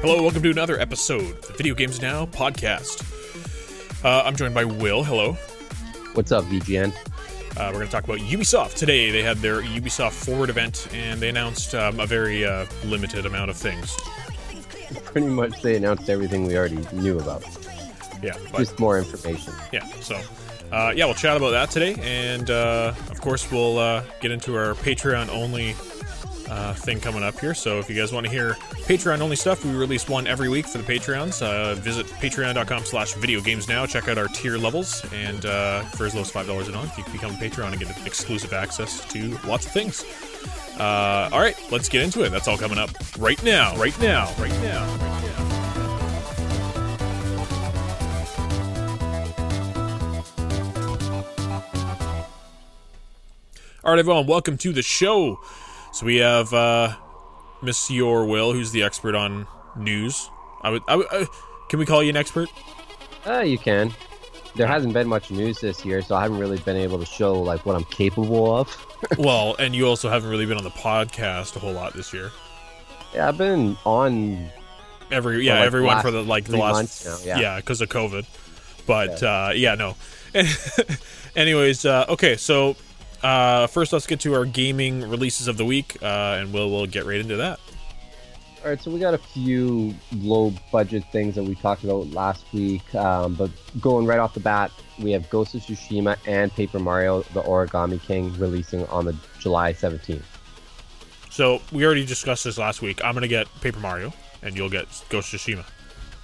Hello, welcome to another episode of the Video Games Now podcast. Uh, I'm joined by Will. Hello. What's up, VGN? Uh, we're going to talk about Ubisoft today. They had their Ubisoft Forward event and they announced um, a very uh, limited amount of things. Pretty much, they announced everything we already knew about. Yeah, but, Just more information. yeah. So, uh, yeah, we'll chat about that today, and uh, of course, we'll uh, get into our Patreon only uh, thing coming up here. So, if you guys want to hear Patreon only stuff, we release one every week for the Patreons. Uh, visit patreon.com/slash video games now. Check out our tier levels, and uh, for as low as five dollars a month, you can become a Patreon and get exclusive access to lots of things. Uh, all right, let's get into it. That's all coming up right now. Right now. Right now. Right now. All right, everyone, welcome to the show. So we have uh, Miss Your Will, who's the expert on news. I would, I would, uh, can we call you an expert? Uh, you can. There hasn't been much news this year, so I haven't really been able to show like what I'm capable of. well, and you also haven't really been on the podcast a whole lot this year. yeah, I've been on. Every yeah, like, everyone last for the like the last now, yeah. yeah because of COVID. But uh, yeah, no. Anyways, uh, okay, so uh, first let's get to our gaming releases of the week, uh, and we'll we'll get right into that. All right, so we got a few low budget things that we talked about last week, um, but going right off the bat, we have Ghost of Tsushima and Paper Mario: The Origami King releasing on the July 17th. So we already discussed this last week. I'm gonna get Paper Mario, and you'll get Ghost of Tsushima.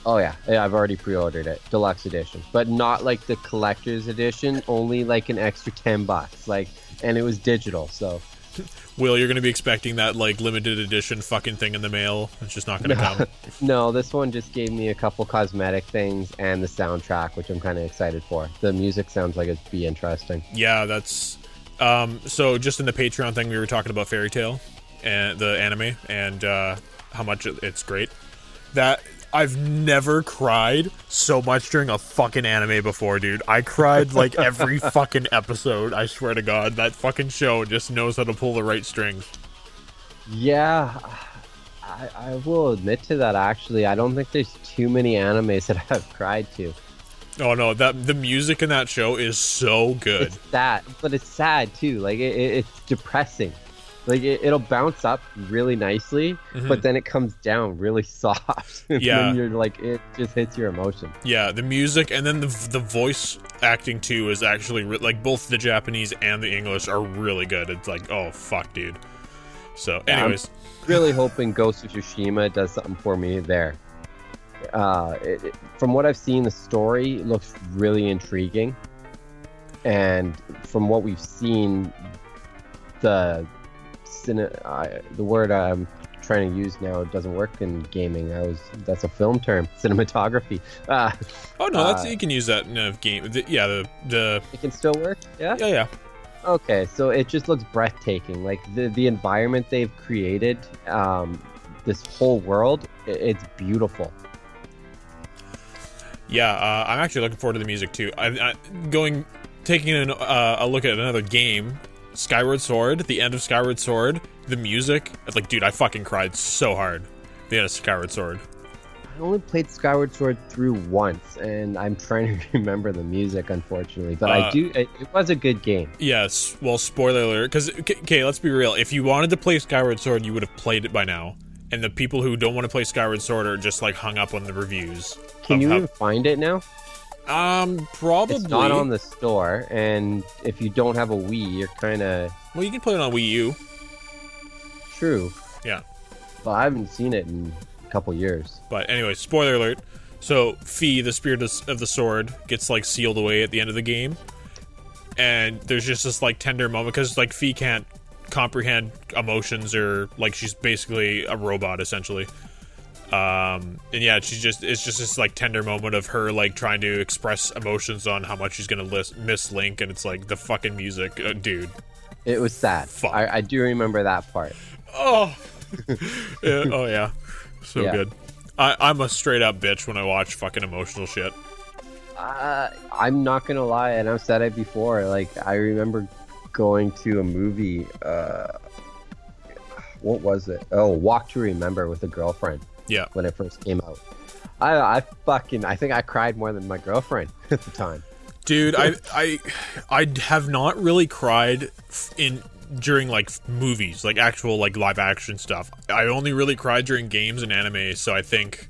Oh yeah, yeah, I've already pre-ordered it, deluxe edition, but not like the collector's edition. Only like an extra ten bucks, like, and it was digital, so Will, you're gonna be expecting that like limited edition fucking thing in the mail. It's just not gonna come. no, this one just gave me a couple cosmetic things and the soundtrack, which I'm kind of excited for. The music sounds like it'd be interesting. Yeah, that's um so just in the Patreon thing we were talking about Fairy Tail and the anime and uh how much it's great. That I've never cried so much during a fucking anime before, dude. I cried like every fucking episode. I swear to God, that fucking show just knows how to pull the right strings. Yeah, I, I will admit to that. Actually, I don't think there's too many animes that I've cried to. Oh no, that the music in that show is so good. It's sad, but it's sad too. Like it, it, it's depressing. Like it, it'll bounce up really nicely, but then it comes down really soft. and Mm-hmm. Yeah. then you're like it just hits your emotion. Yeah, the music and then the the voice acting too is actually re- like both the Japanese and the English are really good. It's like, oh fuck, dude. So, I'm anyways, really hoping Ghost of Tsushima does something for me there. Uh, it, it- from what I've seen, the story looks really intriguing, and from what we've seen, the cine, uh, the word I'm trying to use now doesn't work in gaming. I was that's a film term, cinematography. Uh, oh no, that's uh, you can use that in a game. The, yeah, the the it can still work. Yeah. yeah yeah Okay, so it just looks breathtaking. Like the the environment they've created, um, this whole world, i- it's beautiful. Yeah, uh, I'm actually looking forward to the music too. I, I going taking an, uh, a look at another game, Skyward Sword, the end of Skyward Sword, the music. Like, dude, I fucking cried so hard. The end of Skyward Sword. I only played Skyward Sword through once, and I'm trying to remember the music, unfortunately. But I Uh, do. It, it was a good game. Yes. Well, spoiler alert. Because okay, let's be real. If you wanted to play Skyward Sword, you would have played it by now. And the people who don't want to play Skyward Sword are just like hung up on the reviews. Can you how- even find it now? Um, probably. It's not on the store, and if you don't have a Wii, you're kind of Well, you can play it on Wii U. true. Yeah. But I haven't seen it in a couple years. But anyway, spoiler alert. So Fi, the spirit of of the sword, gets like sealed away at the end of the game, and there's just this like tender moment because like Fi can't comprehend emotions or like she's basically a robot essentially. Um, and yeah, she just it's just this like tender moment of her like trying to express emotions on how much she's gonna lis- miss Link, and it's like the fucking music, uh, dude. It was sad. Fuck. I, I do remember that part. Oh, yeah, oh yeah, so Yeah. good. I, I'm a straight up bitch when I watch fucking emotional shit. Uh, I'm not gonna lie, and I've said it before. Like I remember going to a movie. Uh, what was it? Oh, Walk to Remember with a girlfriend Yeah. when it first came out. I, I fucking, I think I cried more than my girlfriend at the time. dude i i i have not really cried in during like movies like actual like live action stuff i only really cried during games and anime so i think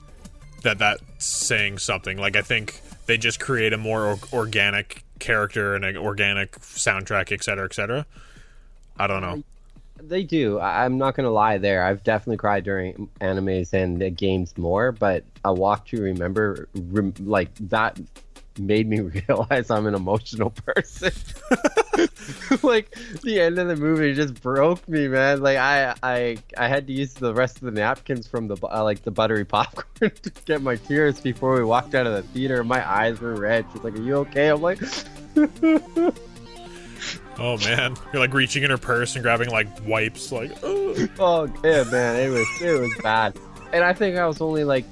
that that's saying something like i think they just create a more or- organic character and an organic soundtrack etc cetera, etc cetera. i don't know They do. I, I'm not gonna lie. There, I've definitely cried during animes and games more. But a Walk to Remember, rem, like that, made me realize I'm an emotional person. like the end of the movie just broke me, man. Like I, I, I had to use the rest of the napkins from the uh, like the buttery popcorn to get my tears before we walked out of the theater. My eyes were red. She's like, "Are you okay?" I'm like, oh man you're like reaching in her purse and grabbing like wipes like oh. "Oh yeah, man, it was it was bad." And I think I was only like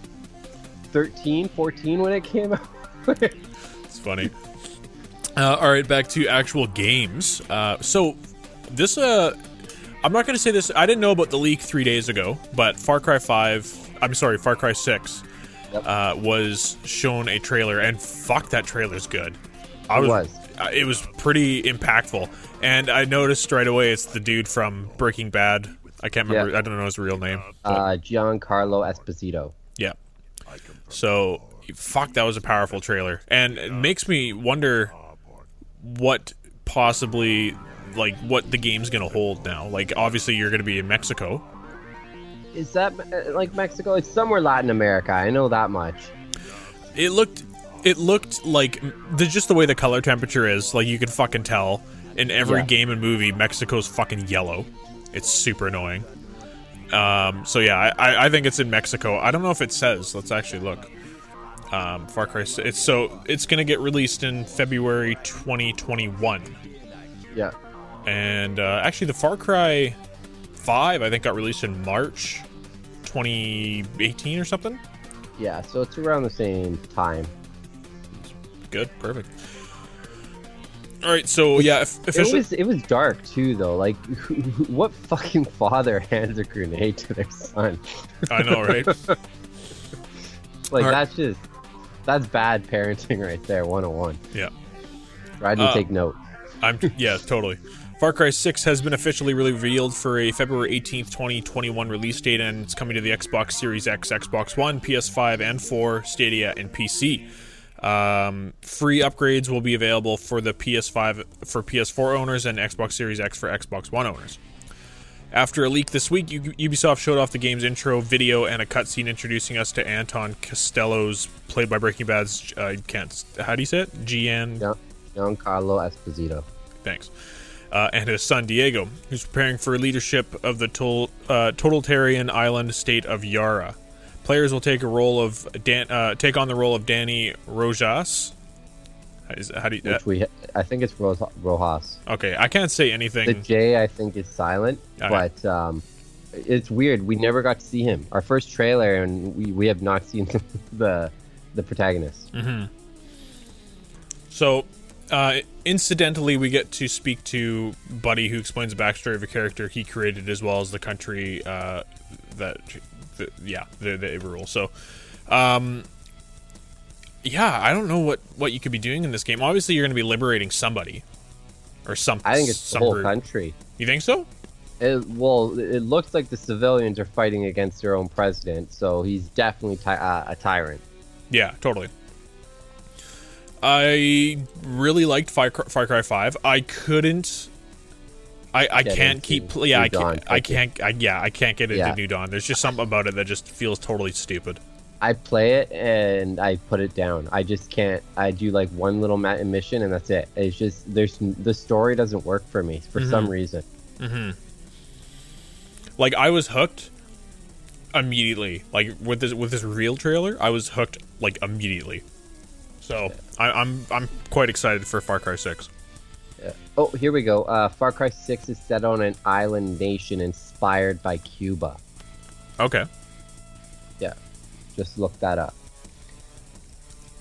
13, 14 when it came out. It's funny. Uh, all right, back to actual games. Uh, so this, uh, I'm not going to say this. I didn't know about the leak three days ago, but Far Cry Five. I'm sorry, Far Cry Six Yep. uh, was shown a trailer, and fuck, that trailer's good. I It was. was. Uh, it was pretty impactful, and I noticed right away it's the dude from Breaking Bad. I can't remember. Yeah. I don't know his real name. but- uh, Giancarlo Esposito. yeah. So, fuck, that was a powerful trailer, and it makes me wonder what possibly like what the game's gonna hold now. Like, obviously, you're gonna be in Mexico. Is that uh, like Mexico? It's somewhere Latin America. I know that much. It looked, it looked like the just the way the color temperature is. Like, you can fucking tell in every Yeah. game and movie, Mexico's fucking yellow. It's super annoying. Um, so yeah, I, I, I think it's in Mexico. I don't know if it says. Let's actually look. Um, Far Cry. It's so it's gonna get released in February 2021, Yeah. and uh, actually the Far Cry Five I think got released in March 2018 or something. Yeah. So it's around the same time. Good, perfect. All right, so yeah, It was it was dark too, though. Like, what fucking father hands a grenade to their son? I know, right? Like Alright. that's just that's bad parenting right there. 101. yeah. Try to Uh, take note. I'm yeah, totally. Far Cry 6 has been officially revealed for a February 18th, 2021 release date, and it's coming to the Xbox Series X, Xbox One, PS5, and 4, Stadia, and PC. Um, free upgrades will be available for the PS5 for PS4 owners and Xbox Series X for Xbox One owners. After a leak this week, Ubisoft showed off the game's intro video and a cutscene introducing us to Anton Castillo's, played by Breaking Bad's. Uh, can't how do you say it? Gian Gian- Giancarlo Esposito. Thanks. Uh, and his son Diego, who's preparing for leadership of the tol- uh, totalitarian island state of Yara. Players will take a role of Dan- uh, take on the role of Dani Rojas. Is, how do you? Which we I think it's Rojas. okay, I can't say anything. The J I think is silent, Alright. but um, it's weird. We never got to see him. Our first trailer, and we, we have not seen the the protagonist. So, uh, incidentally, we get to speak to Buddy, who explains the backstory of a character he created, as well as the country uh, that, the, yeah, the, the rule. So, um, yeah, I don't know what what you could be doing in this game. Obviously, you're going to be liberating somebody or something. I think it's some the whole group. country. You think so? It, well, it looks like the civilians are fighting against their own president, so he's definitely ty- uh, a tyrant. Yeah, totally. I really liked Far Cry, Far Cry Five. I couldn't. I, I can't keep. Yeah, I can't. I can't. I, yeah, I can't get into Yeah. New Dawn. There's just something about it that just feels totally stupid. I play it and I put it down. I just can't. I do like one little mission and that's it. It's just there's the story doesn't work for me for some Mm-hmm. reason. Like I was hooked immediately. Like with this with this real trailer, I was hooked like immediately. So I, I'm I'm quite excited for Far Cry Six. Oh, here we go. Uh, Far Cry 6 is set on an island nation inspired by Cuba. Okay, Yeah, just look that up.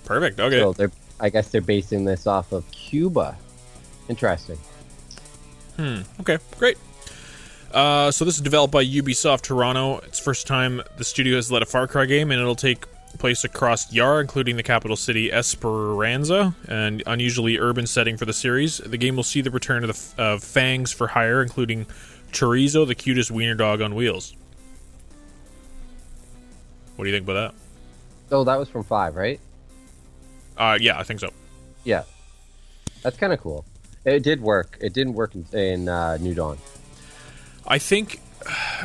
perfect. Okay. So they're, I guess they're basing this off of Cuba. Interesting. Hmm. Okay, great. Uh, so this is developed by Ubisoft Toronto. It's first time the studio has led a Far Cry game, and it'll take place across Yar, including the capital city Esperanza, an unusually urban setting for the series. The game will see the return of the of Fangs for hire, including Chorizo, the cutest wiener dog on wheels. What do you think about that? Oh, that was from 5, right? Uh, yeah, I think so. Yeah. That's kind of cool. It did work. It didn't work in, in uh, New Dawn. I think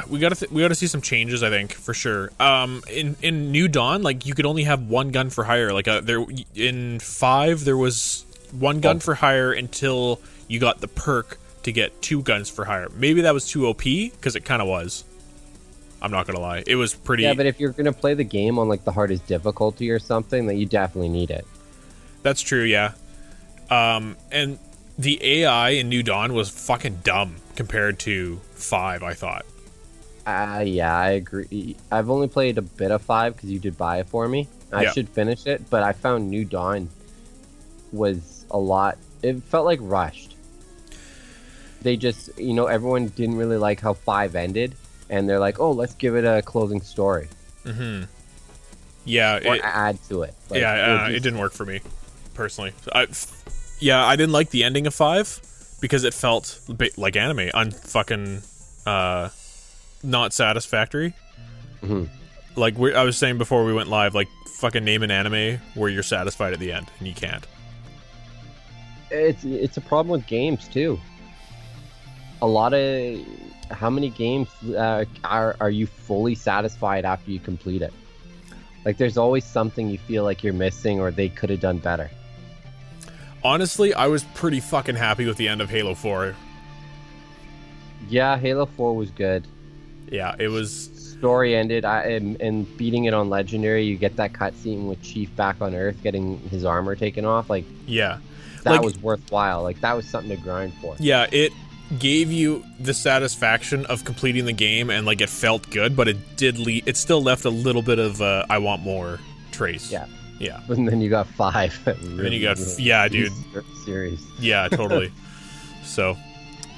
we got to th- we got to see some changes. I think for sure. Um, in in New Dawn, like you could only have one gun for hire. Like uh, there in five, there was one gun Oh. for hire until you got the perk to get two guns for hire. Maybe that was too OP because it kind of was. I'm not gonna lie, it was pretty. Yeah, but if you're gonna play the game on like the hardest difficulty or something, then you definitely need it. That's true, yeah. Um, and the AI in New Dawn was fucking dumb compared to five. I thought. Uh, yeah, I agree. I've only played a bit of five because you did buy it for me. I Yeah. should finish it, but I found New Dawn was a lot. It felt like rushed. They just, you know, everyone didn't really like how five ended, and they're like, "Oh, let's give it a closing story Mm-hmm. Yeah, or it- add to it." Like, yeah, uh, just- it didn't work for me personally. I, yeah, I didn't like the ending of five because it felt like anime, unfucking uh, not satisfactory. Mhm. Like we I was saying before we went live, like fucking name an anime where you're satisfied at the end, and you can't. It's it's a problem with games too. A lot of how many games uh, are are you fully satisfied after you complete it? Like there's always something you feel like you're missing or they could have done better. Honestly, I was pretty fucking happy with the end of Halo Four. Yeah, Halo 4 was good. Yeah, it was. Story ended, I and, and beating it on Legendary, you get that cutscene with Chief back on Earth getting his armor taken off. Like Yeah, that Like- was worthwhile. Like that was something to grind for. Yeah, it gave you the satisfaction of completing the game and like it felt good, but it did leave. it still left a little bit of uh, I want more trace. Yeah. Yeah. And then you got five. then you got f- yeah, dude. Series. Yeah, totally. so,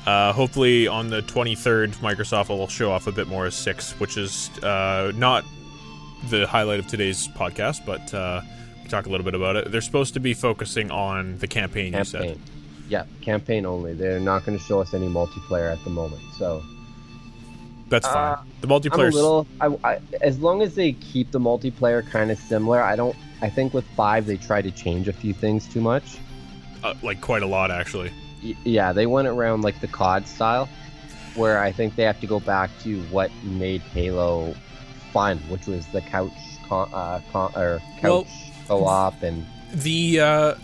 uh, hopefully on the 23rd, Microsoft will show off a bit more of 6, which is uh, not the highlight of today's podcast, but uh, we talk a little bit about it. They're supposed to be focusing on the campaign, you said. Campaign. Yeah, campaign only. They're not going to show us any multiplayer at the moment. So That's fine. Uh, the I'm a multiplayer little. I, I, as long as they keep the multiplayer kind of similar, I don't. I think with five they try to change a few things too much. uh, like quite a lot actually. Y- yeah, they went around like the COD style, where I think they have to go back to what made Halo fun, which was the couch con- uh, con- or couch Well- co-op and the uh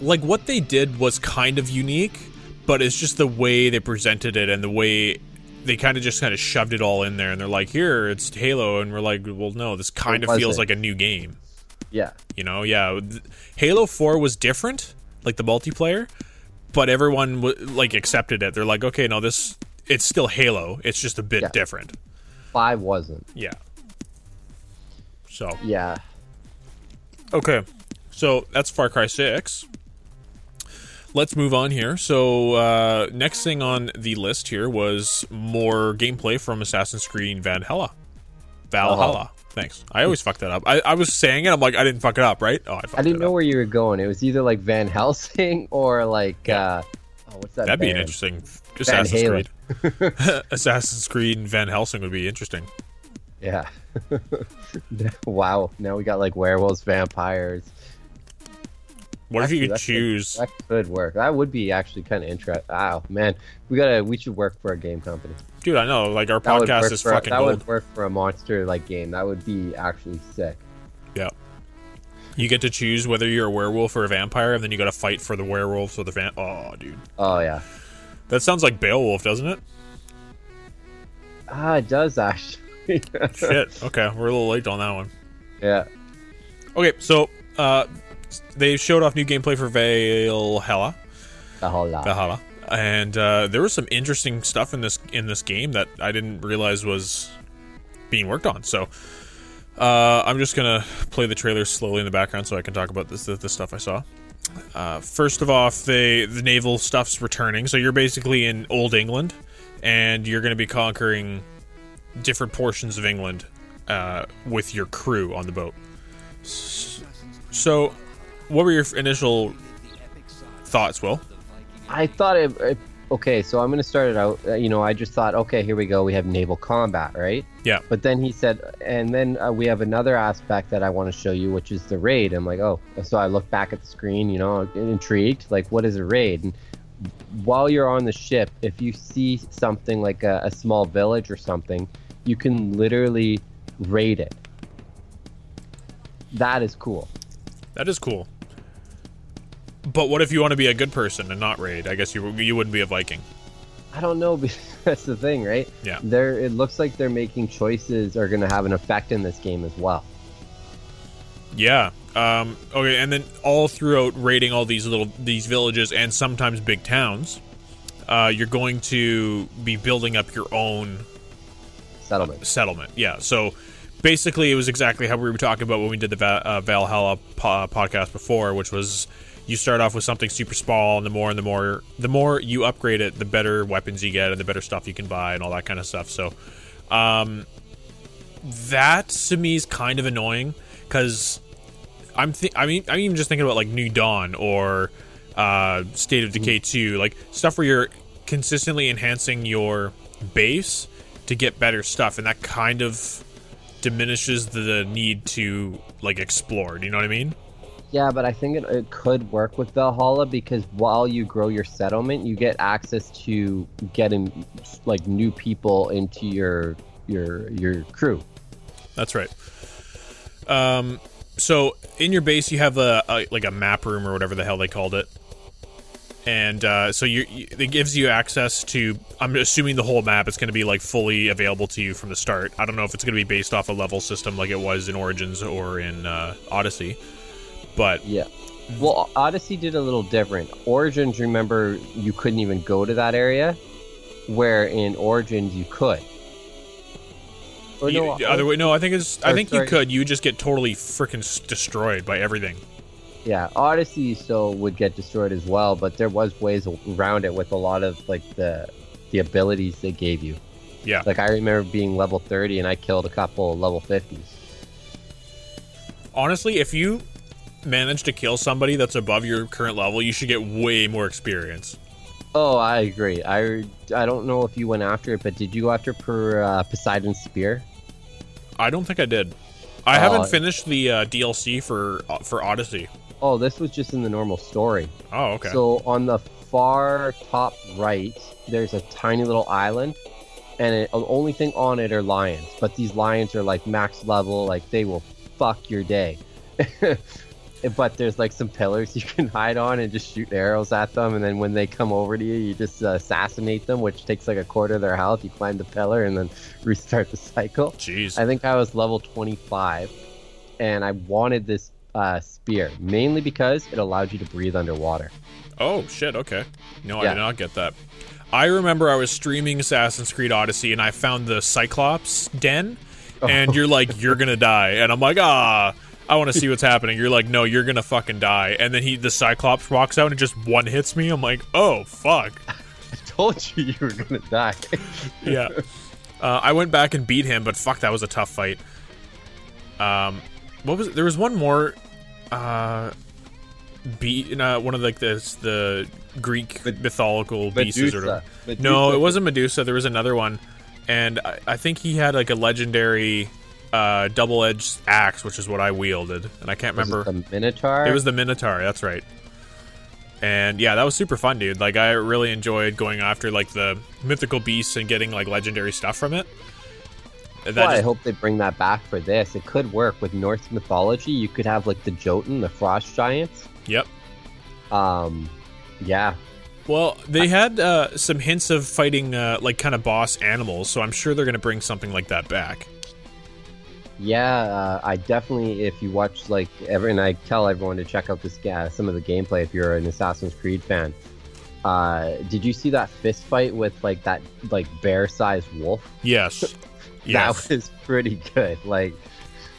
like what they did was kind of unique but it's just the way they presented it and the way they kind of just kind of shoved it all in there and they're like here it's halo and we're like well no this kind of feels it? like a new game yeah, you know yeah halo 4 was different like the multiplayer but everyone w- like accepted it they're like okay no this it's still halo it's just a bit Yeah. different five wasn't. yeah so Yeah, Okay, so that's Far Cry Six. Let's move on here. So uh, next thing on the list here was more gameplay from Assassin's Creed Valhalla. Valhalla. Thanks. I always fuck that up. I, I was saying it. I'm like, I didn't fuck it up, right? Oh, I, fucked I didn't know up. where you were going. It was either like Van Helsing or like Yeah. uh oh, what's that? That'd be an band? interesting Assassin's Halen. Creed. Assassin's Creed and Van Helsing would be interesting. Yeah. wow. Now we got like werewolves, vampires. What if you could choose? That could work. That would be actually kind of interesting. Wow, man, we gotta. We should work for a game company. Dude, I know. Like our That podcast is for, fucking That gold. would work for a monster like game. That would be actually sick. Yeah. You get to choose whether you're a werewolf or a vampire, and then you got to fight for the werewolves or the van. Oh, dude, Oh yeah. that sounds like Beowulf, doesn't it? Ah, it does actually. Shit. Okay, we're a little late on that one. yeah. Okay, so uh, they showed off new gameplay for Valhalla. Whole. Valhalla, and uh, there was some interesting stuff in this in this game that I didn't realize was being worked on. So uh, I'm just gonna play the trailer slowly in the background so I can talk about this the, the stuff I saw. Uh, first of all, they the naval stuff's returning, so you're basically in Old England, and you're to be conquering different portions of England uh, with your crew on the boat. So, what were your initial thoughts, Will? I thought it, it. Okay, so I'm gonna start it out. Uh, you know, I just thought, okay, here we go. We have naval combat, right? Yeah. But then he said, and then uh, we have another aspect that I want to show you, which is the raid. I'm like, oh, so I look back at the screen, you know, intrigued, like, what is a raid? And while you're on the ship, if you see something like a, a small village or something, you can literally raid it. That is cool. That is cool. But what if you want to be a good person and not raid? I guess you you wouldn't be a Viking. I don't know, that's the thing, right? Yeah. They're, it looks like they're making choices are going to have an effect in this game as well. Yeah. Um, okay, and then all throughout raiding all these little these villages and sometimes big towns, uh, you're going to be building up your own Settlement. settlement. Yeah. So basically, it was exactly how we were talking about when we did the Va- uh, Valhalla po- podcast before, which was you start off with something super small, and the more and the more the more you upgrade it, the better weapons you get, and the better stuff you can buy, and all that kind of stuff. So, um, that to me is kind of annoying because I'm th- I mean I'm even just thinking about like New Dawn or uh, State of Decay 2, like stuff where you're consistently enhancing your base to get better stuff, and that kind of diminishes the need to like explore. Do you know what I mean? Yeah, but I think it, it could work with Valhalla because while you grow your settlement, you get access to getting like new people into your your your crew. That's right. Um, so in your base, you have a, a like a map room or whatever the hell they called it, and uh, so you, you it gives you access to. I'm assuming the whole map is going to be like fully available to you from the start. I don't know if it's going to be based off a level system like it was in Origins or in uh, Odyssey, but Yeah. Well, Odyssey did a little different. Origins, remember, you couldn't even go to that area, where in Origins you could. Or you, no, other way. No, I think it's. I or think you could. You just get totally freaking destroyed by everything. Yeah, Odyssey still would get destroyed as well, but there was ways around it with a lot of like the the abilities they gave you. Yeah. Like I remember being level 30 and I killed a couple of level 50s. honestly, if you manage to kill somebody that's above your current level, you should get way more experience. Oh, I agree. I I don't know if you went after it, but did you go after per uh, Poseidon's spear? I don't think I did. I Oh. haven't finished the uh, DLC for uh, for Odyssey. Oh, this was just in the normal story. Oh, okay. So on the far top right, there's a tiny little island, and it, the only thing on it are lions. But these lions are like max level, like they will fuck your day. but there's like some pillars you can hide on and just shoot arrows at them, and then when they come over to you, you just uh, assassinate them, which takes like a quarter of their health. You climb the pillar and then restart the cycle. Jeez. I think I was level 25, and I wanted this uh, spear mainly because it allowed you to breathe underwater. oh shit. Okay. No, I did not get that. I remember I was streaming Assassin's Creed Odyssey and I found the Cyclops den, Oh. and you're like, you're gonna die, and I'm like, ah. I want to see what's happening. You're like, no, you're gonna fucking die. And then he, the Cyclops walks out and just one hits me. I'm like, oh fuck. I told you you were gonna die. yeah. Uh, I went back and beat him, but fuck, that was a tough fight. Um, what was it? There was one more. Uh, beat uh, one of like this the Greek mytholocal beasts or Medusa. No, it wasn't Medusa. There was another one, and I, I think he had like a legendary uh, double-edged axe, which is what I wielded, and I can't Was it remember. the Minotaur. It was the Minotaur. That's right. And yeah, that was super fun, dude. Like I really enjoyed going after like the mythical beasts and getting like legendary stuff from it. That Well, I hope they bring that back for this. It could work with Norse mythology. You could have like the Jotun, the frost giants. yep. Um, yeah, Well, they had uh, some hints of fighting uh, like kind of boss animals, so I'm sure they're gonna bring something like that back. Yeah. Uh, I definitely, if you watch like ever, and I tell everyone to check out this uh, some of the gameplay if you're an Assassin's Creed fan. Uh, did you see that fist fight with like that like bear-sized wolf? Yes. yes. That was pretty good. Like,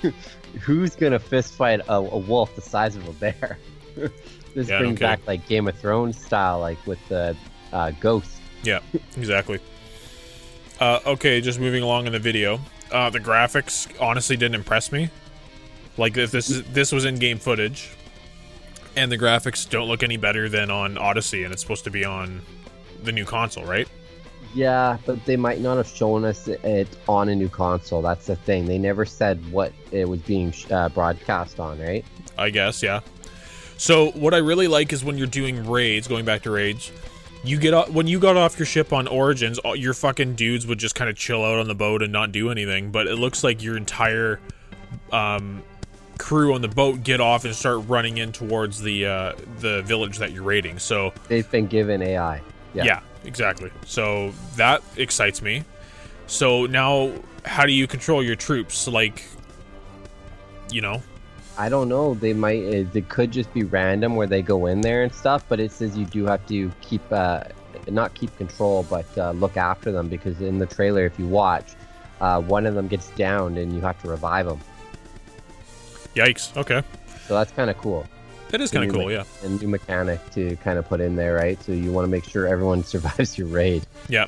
who's gonna fist fight a, a wolf the size of a bear? this Yeah, brings back like Game of Thrones style, like with the uh, ghost. Yeah, exactly. Uh, okay, just moving along in the video. Uh, the graphics honestly didn't impress me. Like if this is this was in-game footage, and the graphics don't look any better than on Odyssey, and it's supposed to be on the new console, right? Yeah, but they might not have shown us it on a new console. That's the thing. They never said what it was being uh, broadcast on, right? I guess, yeah. So what I really like is when you're doing raids, going back to raids, you get off, when you got off your ship on Origins, all, your fucking dudes would just kind of chill out on the boat and not do anything. But it looks like your entire um, crew on the boat get off and start running in towards the uh, the village that you're raiding. So They've been given AI. yeah. Yeah. exactly. So that excites me. So now, how do you control your troops? Like, you know, I don't know. They might. It, could just be random where they go in there and stuff. But it says you do have to keep, uh, not keep control, but uh, look after them because in the trailer, if you watch, uh, one of them gets downed and you have to revive them. yikes. Okay, So that's kind of cool. that is kind of cool. me- Yeah. A new mechanic to kind of put in there, right? So you want to make sure everyone survives your raid. Yeah.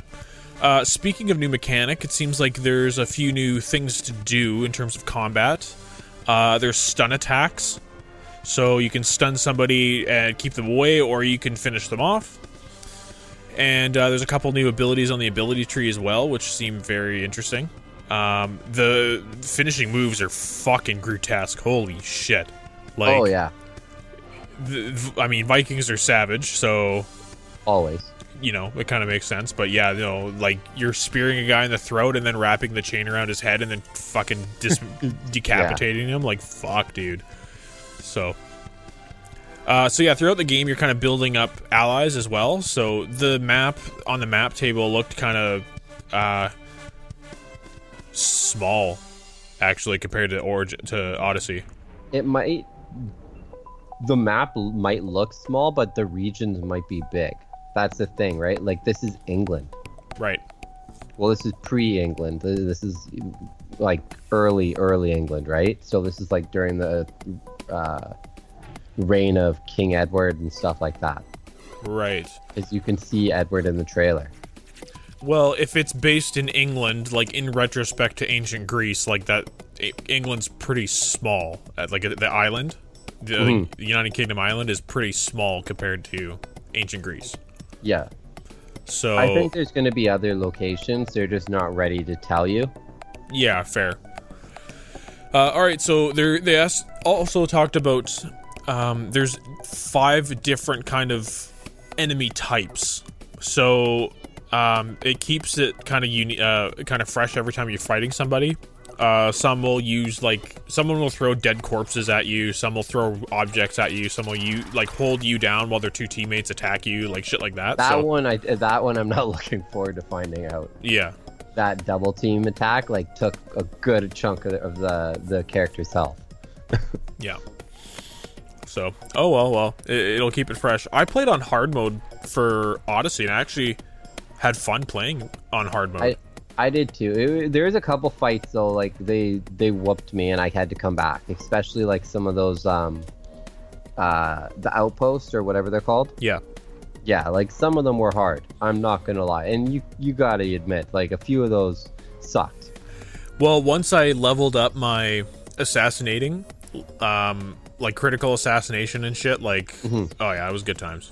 Uh, speaking of new mechanic, it seems like there's a few new things to do in terms of combat. Uh, there's stun attacks, so you can stun somebody and keep them away, or you can finish them off. And uh, there's a couple new abilities on the ability tree as well, which seem very interesting. Um, the finishing moves are fucking grotesque. Holy shit! Like, oh yeah, I mean, Vikings are savage, so always. You know, it kind of makes sense. But yeah, you know, like you're spearing a guy in the throat and then wrapping the chain around his head and then fucking dis- decapitating him. Like, fuck, dude. So, uh, so yeah, throughout the game, you're kind of building up allies as well. So the map on the map table looked kind of uh, small, actually, compared to Origin to Odyssey. It might. The map might look small, but the regions might be big. That's the thing, right? Like this is England. Right. Well, this is pre-England. This is like early, early England, right? So this is like during the uh, reign of King Edward and stuff like that. Right. As you can see Edward in the trailer. Well, if it's based in England, like in retrospect to ancient Greece, like that, England's pretty small. Uh, Like the island, the Mm-hmm. United Kingdom island is pretty small compared to ancient Greece. Yeah, So I think there's going to be other locations. They're just not ready to tell you. yeah, fair. Uh, all right, so there they also talked about um, there's five different kind of enemy types. So um, it keeps it kind of uni- uh, kind of fresh every time you're fighting somebody. Uh, some will use like someone will throw dead corpses at you. Some will throw objects at you. Some will you like hold you down while their two teammates attack you, like shit like that. That so one, I that one, I'm not looking forward to finding out. yeah, That double team attack like took a good chunk of the, of the, the character's health. Yeah. So, oh well, well, it, it'll keep it fresh. I played on hard mode for Odyssey and I actually had fun playing on hard mode. I I did too. It, there's a couple fights though, like they they whooped me and I had to come back, especially like some of those um uh the outposts or whatever they're called. Yeah. Yeah, like some of them were hard. I'm not gonna lie, and you you gotta admit, like a few of those sucked. Well, once I leveled up my assassinating, um, like critical assassination and shit, like, oh yeah, it was good times.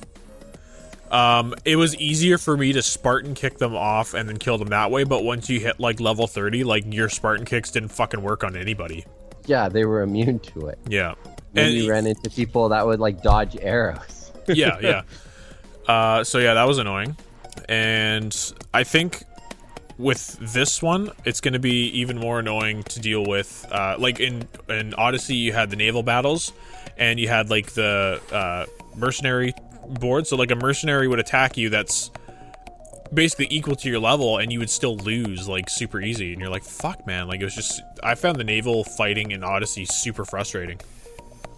Um, it was easier for me to Spartan kick them off and then kill them that way, but once you hit like level 30, like your Spartan kicks didn't fucking work on anybody. Yeah, they were immune to it. Yeah. And- you ran into people that would like dodge arrows. yeah, yeah. Uh, so yeah, that was annoying, and I think with this one, it's going to be even more annoying to deal with. Uh, like in in Odyssey, you had the naval battles, and you had like the uh, mercenary board. So like a mercenary would attack you that's basically equal to your level, and you would still lose like super easy. And you're like, fuck, man. Like it was just I found the naval fighting in Odyssey super frustrating.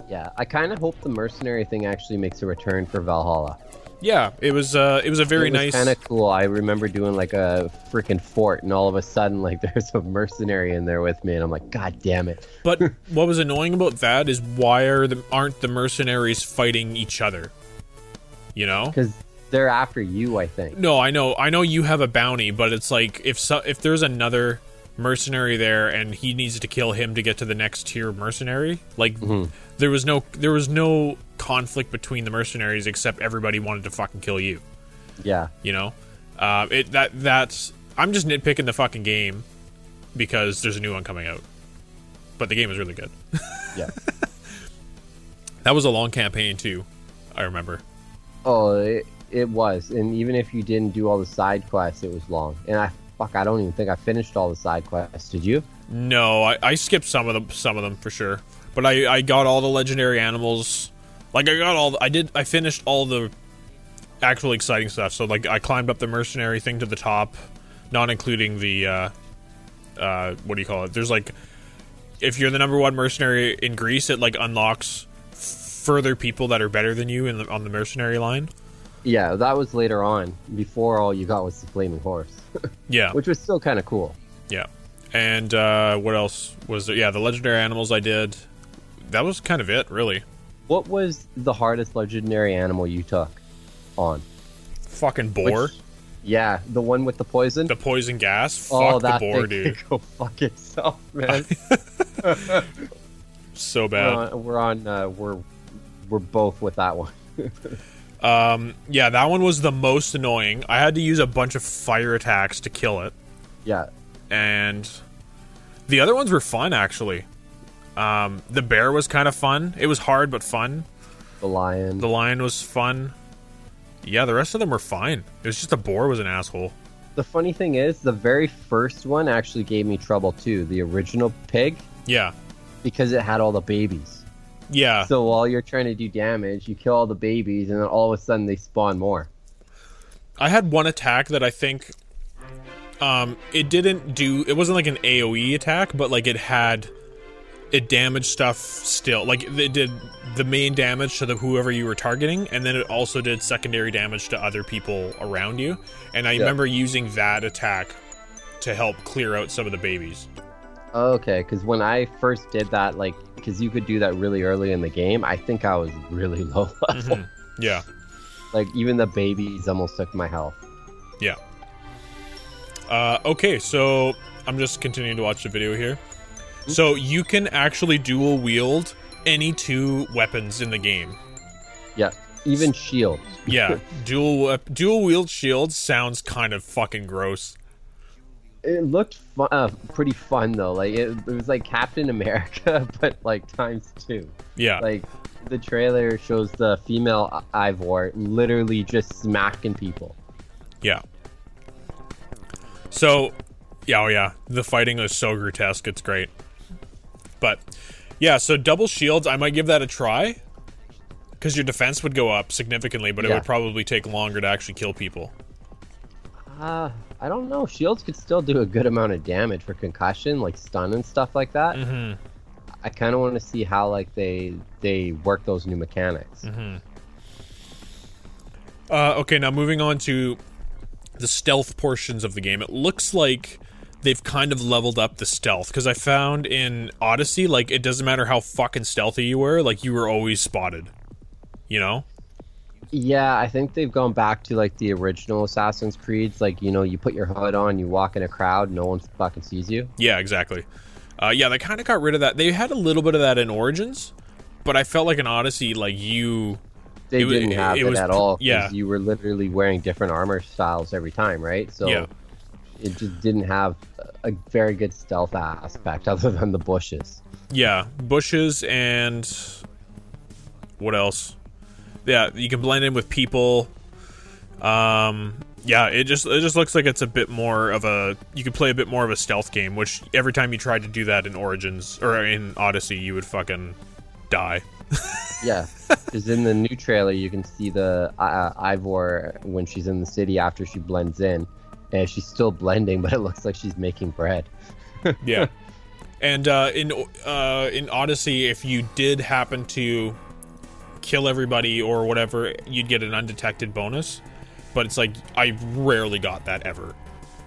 Yeah, I kind of hope the mercenary thing actually makes a return for Valhalla. Yeah, it was uh, it was a very it was nice. kind of cool. I remember doing like a freaking fort, and all of a sudden, like there's a mercenary in there with me, and I'm like, God damn it! But what was annoying about that is why are the aren't the mercenaries fighting each other? You know? Because they're after you, I think. No, I know, I know you have a bounty, but it's like if so, if there's another mercenary there and he needs to kill him to get to the next tier mercenary, like there was no there was no conflict between the mercenaries except everybody wanted to fucking kill you. Yeah, You know? Uh, it that that's I'm just nitpicking the fucking game because there's a new one coming out, but the game is really good. yeah. That was a long campaign too. I remember. Oh, it, it was, and even if you didn't do all the side quests, it was long. And I fuck, I don't even think I finished all the side quests. Did you? No, I, I skipped some of them, some of them for sure. But I, I got all the legendary animals. Like I got all, I did, I finished all the actual exciting stuff. So like I climbed up the mercenary thing to the top, not including the, uh, uh, what do you call it? There's like, if you're the number one mercenary in Greece, it like unlocks further people that are better than you in the, on the mercenary line. Yeah, that was later on. Before all you got was the flaming horse, Yeah, which was still kind of cool. yeah. And uh, what else was there? Yeah, the legendary animals I did. That was kind of it, really. What was the hardest legendary animal you took on? Fucking boar. Which- Yeah, the one with the poison. the poison gas. Fuck oh, the that boar, thing dude. go fuck itself, man. So bad. we're on uh, we're we're both with that one. Um, yeah, that one was the most annoying. I had to use a bunch of fire attacks to kill it, Yeah, and the other ones were fun actually. Um, the bear was kind of fun. It was hard but fun. the lion. The lion was fun. Yeah, the rest of them were fine. It was just the boar was an asshole. The funny thing is, the very first one actually gave me trouble too. The original pig, Yeah, because it had all the babies. Yeah. So while you're trying to do damage, you kill all the babies, and then all of a sudden they spawn more. I had one attack that I think um it didn't do it wasn't like an AoE attack, but like it had it damaged stuff still. Like it did the main damage to the whoever you were targeting, and then it also did secondary damage to other people around you. And I remember using that attack to help clear out some of the babies. Okay, because when I first did that, like, because you could do that really early in the game, I think I was really low level. Mhm. Yeah. Like even the babies almost took my health. Yeah. Uh, okay, so I'm just continuing to watch the video here. So you can actually dual wield any two weapons in the game. Yeah, even shields. Yeah, dual dual wield shields sounds kind of fucking gross. It looked uh, pretty fun though. Like it, it was like Captain America, but like times two. Yeah, Like the trailer shows the female Eivor literally just smacking people. yeah. So, yeah, oh yeah, the fighting is so grotesque. It's great. But yeah, so double shields, I might give that a try because your defense would go up significantly, but it would probably take longer to actually kill people. Uh, I don't know. Shields could still do a good amount of damage for concussion, like stun and stuff like that. Mm-hmm. I kind of want to see how like they they work those new mechanics. Mm-hmm. Uh, okay, now moving on to the stealth portions of the game. It looks like they've kind of leveled up the stealth because I found in Odyssey, like it doesn't matter how fucking stealthy you were, like you were always spotted. You know? Yeah, I think they've gone back to like the original Assassin's Creeds. Like, you know, you put your hood on, you walk in a crowd, no one fucking sees you. Yeah, exactly. Uh, yeah, they kind of got rid of that. They had a little bit of that in Origins, but I felt like in Odyssey, like you. They It didn't have it it, was at all. yeah. You were literally wearing different armor styles every time, right? So Yeah. it just didn't have a very good stealth aspect other than the bushes. Yeah, bushes and what else? Yeah, you can blend in with people. Um, yeah, it just it just looks like it's a bit more of a you could play a bit more of a stealth game. Which every time you tried to do that in Origins or in Odyssey, you would fucking die. Yeah, because in the new trailer you can see the uh, Eivor when she's in the city after she blends in, and she's still blending, but it looks like she's making bread. Yeah. and uh, in uh, in Odyssey, if you did happen to kill everybody or whatever, you'd get an undetected bonus. But it's like I rarely got that ever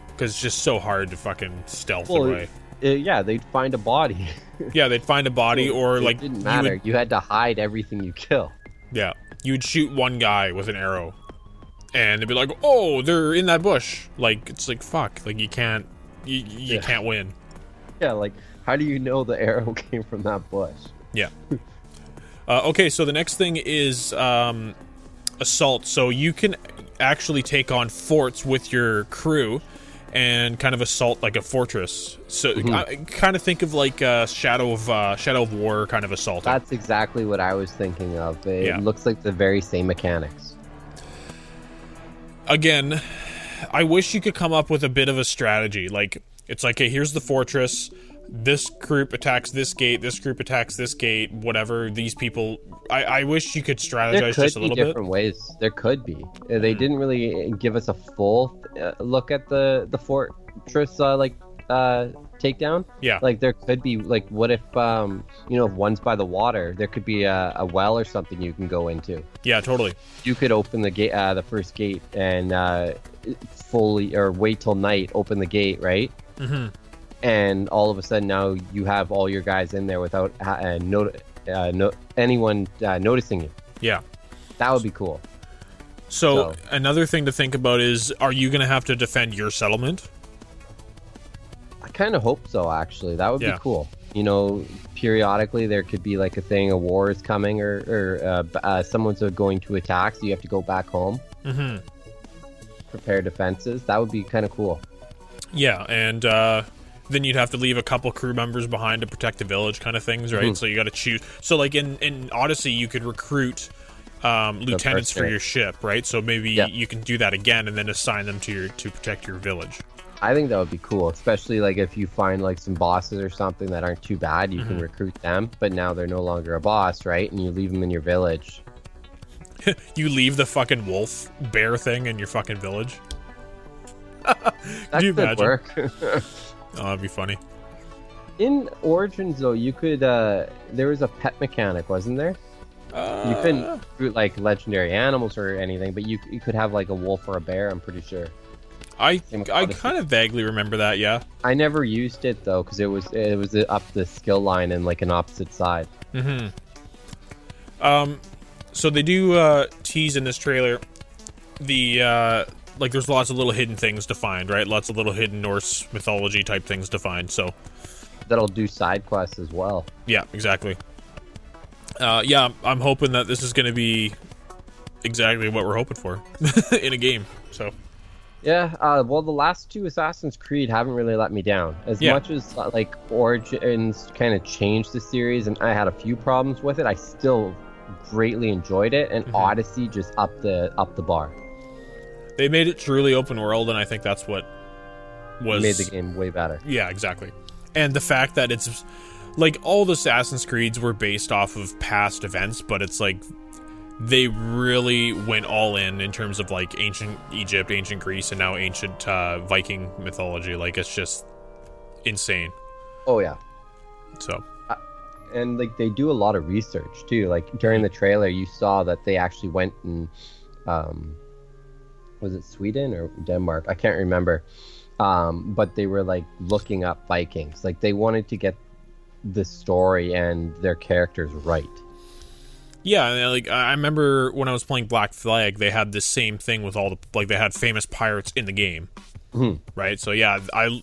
because it's just so hard to fucking stealth Well, away. Uh, yeah, they'd find a body. Yeah, they'd find a body or like it like didn't you matter. would- You, had to hide everything you kill. yeah, you would shoot one guy with an arrow, and they'd be like, "Oh, they're in that bush." Like it's like fuck, like you can't, you, you Yeah. can't win. Yeah, like how do you know the arrow came from that bush? Yeah. Uh, okay, so the next thing is um, assault. So you can actually take on forts with your crew and kind of assault like a fortress. So I kind of think of like uh, Shadow of uh, Shadow of War kind of assault. That's exactly what I was thinking of. It Yeah. looks like the very same mechanics. Again, I wish you could come up with a bit of a strategy. Like it's like, hey, here's the fortress. This group attacks this gate. This group attacks this gate. Whatever. These people. I, I wish you could strategize just a little bit. There could be different ways. There could be. Uh, They Mhm. didn't really give us a full uh, look at the the fortress uh, like uh, takedown. Yeah. Like there could be like what if um you know if one's by the water, there could be a, a well or something you can go into. Yeah, totally. You could open the gate, uh, the first gate, and uh, fully or wait till night, open the gate, right? hmm and all of a sudden now you have all your guys in there without uh, no, uh, no anyone uh, noticing you. Yeah. That would be cool. So, So- another thing to think about is: Are you going to have to defend your settlement? I kind of hope so. Actually, that would Yeah. be cool. You know, periodically there could be like a thing, a war is coming, or, or uh, uh, someone's going to attack, so you have to go back home, hmm prepare defenses. That would be kind of cool. Yeah, and uh, then you'd have to leave a couple crew members behind to protect the village, kind of things, right? Mhm. So you got to choose. So, like in in Odyssey, you could recruit um, lieutenants for your ship, right? So maybe Yeah. you can do that again, and then assign them to your to protect your village. I think that would be cool, especially like if you find like some bosses or something that aren't too bad, you Mm-hmm. can recruit them, but now they're no longer a boss, right? And you leave them in your village. You leave the fucking wolf bear thing in your fucking village. That you could imagine? work. Oh, that'd be funny. In Origins, though, you could. uh There was a pet mechanic, wasn't there? You couldn't Uh, like legendary animals or anything, but you you could have like a wolf or a bear. I'm pretty sure. I I kind of vaguely remember that. Yeah. I never used it though, because it was it was up the skill line and like an opposite side. Mm-hmm. Um, so they do uh, tease in this trailer the uh, like there's lots of little hidden things to find, right? Lots of little hidden Norse mythology type things to find. So That'll do side quests as well. yeah, exactly. Uh, yeah, I'm- hoping that this is going to be exactly what we're hoping for in a game. So Yeah, uh, well, the last two Assassin's Creed haven't really let me down. As Yeah. much as uh, like Origins kind of changed the series, and I had a few problems with it, I still greatly enjoyed it. And Mhm. Odyssey just up the up the bar, they made it truly open world, and I think that's what was made the game way better. Yeah, exactly. And the fact that it's like all the Assassin's Creeds were based off of past events, but it's like they really went all in in terms of like ancient Egypt, ancient Greece, and now ancient uh, Viking mythology. Like it's just insane. Oh yeah, So and like they do a lot of research too. Like during the trailer, you saw that they actually went and um, was it Sweden or Denmark? I can't remember. um, but they were like looking up Vikings. Like they wanted to get the story and their characters right. Yeah, like I remember when I was playing Black Flag, they had this same thing with all the like they had famous pirates in the game, Mhm. right? So yeah, I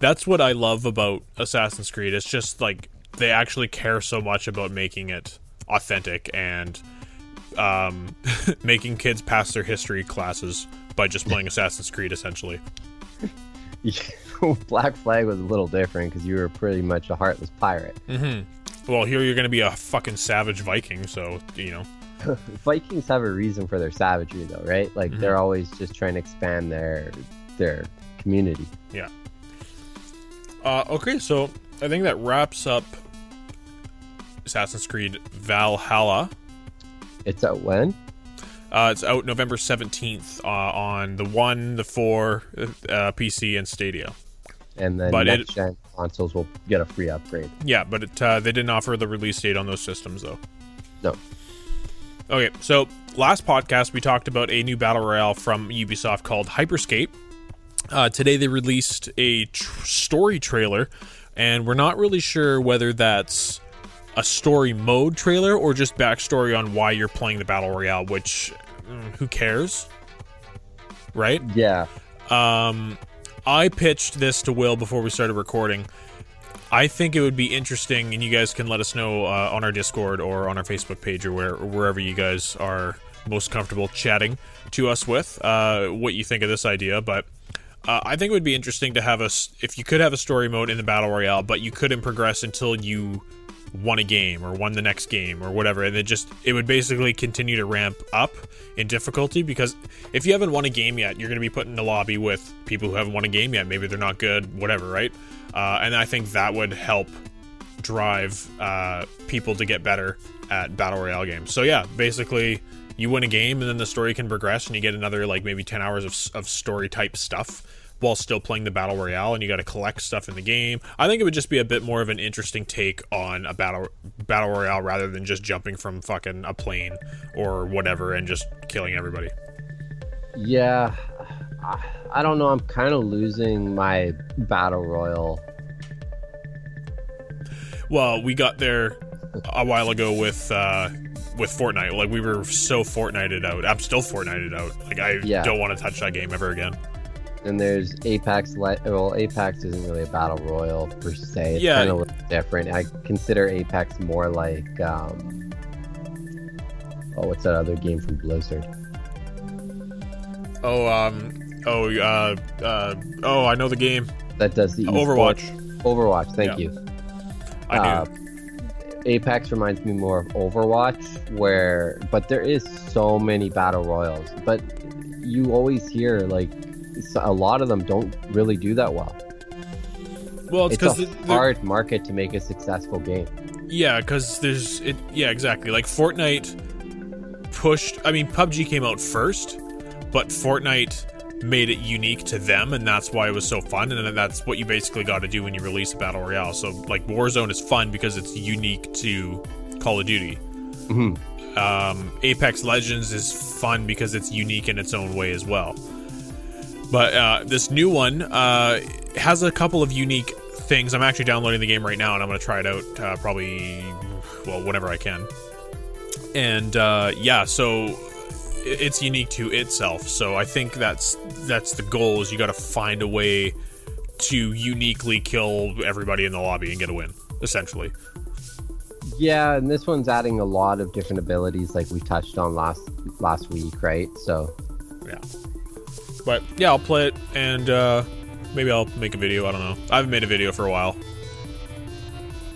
that's what I love about Assassin's Creed. It's just like they actually care so much about making it authentic and um, making kids pass their history classes by just playing Assassin's Creed, essentially. Black Flag was a little different because you were pretty much a heartless pirate. Well, here you're going to be a fucking savage Viking, so you know. Vikings have a reason for their savagery, though, right? Like Mm-hmm. they're always just trying to expand their their community. Yeah. Uh, okay, so I think that wraps up Assassin's Creed Valhalla. It's out when? Uh, it's out November 17th uh, on the 1, the 4, uh, PC, and Stadia. And then But it- next gen consoles will get a free upgrade. Yeah, but it, uh, they didn't offer the release date on those systems, though. No. Okay, so last podcast we talked about a new battle royale from Ubisoft called Hyperscape. Uh, today they released a tr- story trailer, and we're not really sure whether that's a story mode trailer or just backstory on why you're playing the battle royale. Which, mm, who cares, right? Yeah. Um, I pitched this to Will before we started recording. I think it would be interesting, and you guys can let us know uh, on our Discord or on our Facebook page or where or wherever you guys are most comfortable chatting to us with uh, what you think of this idea. But uh, I think it would be interesting to have us if you could have a story mode in the battle royale, but you couldn't progress until you won a game or won the next game or whatever. And it just it would basically continue to ramp up in difficulty because if you haven't won a game yet you're going to be put in a lobby with people who haven't won a game yet. Maybe they're not good whatever right? Uh, and i think that would help drive uh, people to get better at battle royale games. So yeah basically you win a game and then the story can progress and you get another like maybe 10 hours of, of story type stuff while still playing the battle royale and you got to collect stuff in the game i think it would just be a bit more of an interesting take on a battle battle royale rather than just jumping from fucking a plane or whatever and just killing everybody Yeah. I- I don't know. I'm kind of losing my battle royal. well we got there a while ago with uh with Fortnite, like we were so Fortnited out. I'm still Fortnited out. Like I Yeah. don't want to touch that game ever again. And there's Apex. Le- well, Apex isn't really a battle royal per se. It's Yeah. kind of different. I consider Apex more like um. Oh, what's that other game from Blizzard? Oh, um, oh, uh, uh, oh, I know the game. That does the Overwatch. esports- Overwatch. Thank Yeah. you. I. Uh, Apex reminds me more of Overwatch, where but there is so many battle royals, but you always hear like a lot of them don't really do that well. well, it's It's, a hard market to make a successful game. Yeah, because there's it. Yeah, exactly. Like Fortnite pushed. I mean, PUBG came out first, but Fortnite made it unique to them, and that's why it was so fun. And that's what you basically got to do when you release a battle royale. So, like Warzone is fun because it's unique to Call of Duty. Mhm. Um, Apex Legends is fun because it's unique in its own way as well. But uh, this new one uh, has a couple of unique things. I'm actually downloading the game right now, and I'm going to try it out uh, probably, well, whenever I can. And uh, yeah, so it's unique to itself. So I think that's that's the goal. Is you got to find a way to uniquely kill everybody in the lobby and get a win, essentially. Yeah, and this one's adding a lot of different abilities, like we touched on last last week, right? So Yeah. But yeah, I'll play it and uh, maybe I'll make a video. I don't know. I haven't made a video for a while.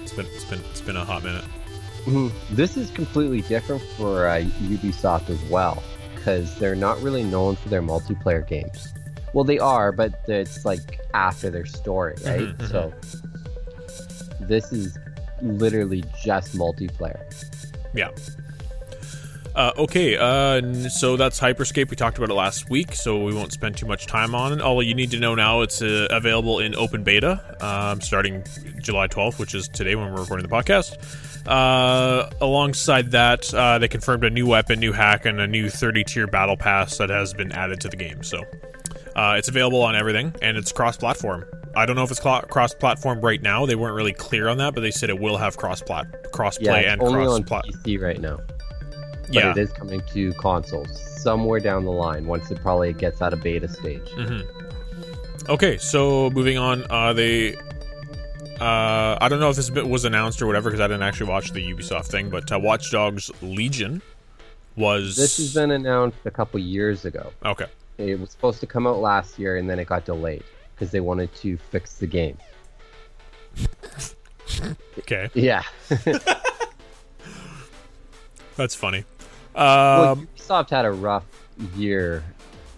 It's been it's been it's been a hot minute. Mhm. This is completely different for uh, Ubisoft as well, because they're not really known for their multiplayer games. Well, they are, but it's like after their story, right? Mhm, So this is literally just multiplayer. Yeah. Uh, okay, uh, so that's Hyperscape. We talked about it last week, so we won't spend too much time on it. All you need to know now, it's uh, available in open beta um, starting July 12th, which is today when we're recording the podcast. Uh, alongside that, uh, they confirmed a new weapon, new hack, and a new 30 tier battle pass that has been added to the game. So Uh, it's available on everything, and it's cross-platform. I don't know if it's cl- cross-platform right now. They weren't really clear on that, but they said it will have cross-plat, cross-play, yeah, and it's only on cross-plat. PC right now. But Yeah. it is coming to consoles somewhere down the line once it probably gets out of beta stage. Mm-hmm. Okay, so moving on, uh, they. Uh, I don't know if this bit was announced or whatever because I didn't actually watch the Ubisoft thing, but uh, Watch Dogs Legion was. This has been announced a couple years ago. Okay. It was supposed to come out last year and then it got delayed because they wanted to fix the game. Okay. Yeah. That's funny. Well, Um, Ubisoft had a rough year.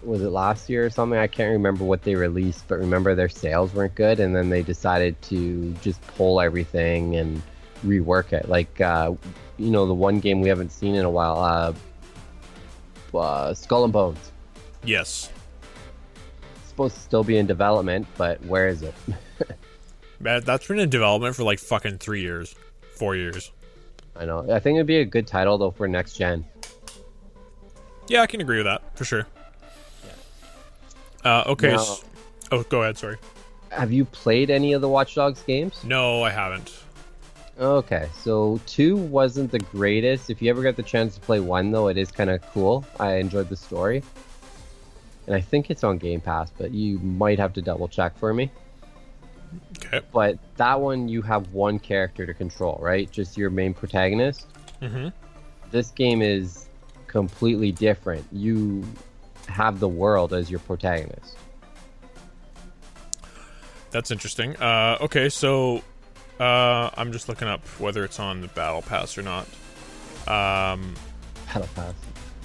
Was it last year or something? I can't remember what they released, but remember their sales weren't good, and then they decided to just pull everything and rework it. Like, uh, you know, the one game we haven't seen in a while, uh, uh, Skull and Bones. yes. It's supposed to still be in development, but where is it? That, that's been in development for like fucking three years, four years. I know. I think it'd be a good title though for next gen. Yeah, I can agree with that for sure. Uh, okay. Now- s- oh, go ahead. Sorry. Have you played any of the Watch Dogs games? No, I haven't. Okay, so two wasn't the greatest. If you ever get the chance to play one, though, it is kind of cool. I enjoyed the story, and I think it's on Game Pass, but you might have to double check for me. Okay. But that one, you have one character to control, right? Just your main protagonist. Mm-hmm. This game is completely different. You have the world as your protagonist. That's interesting. Uh, okay, so uh, I'm just looking up whether it's on the Battle Pass or not. Um, Battle Pass.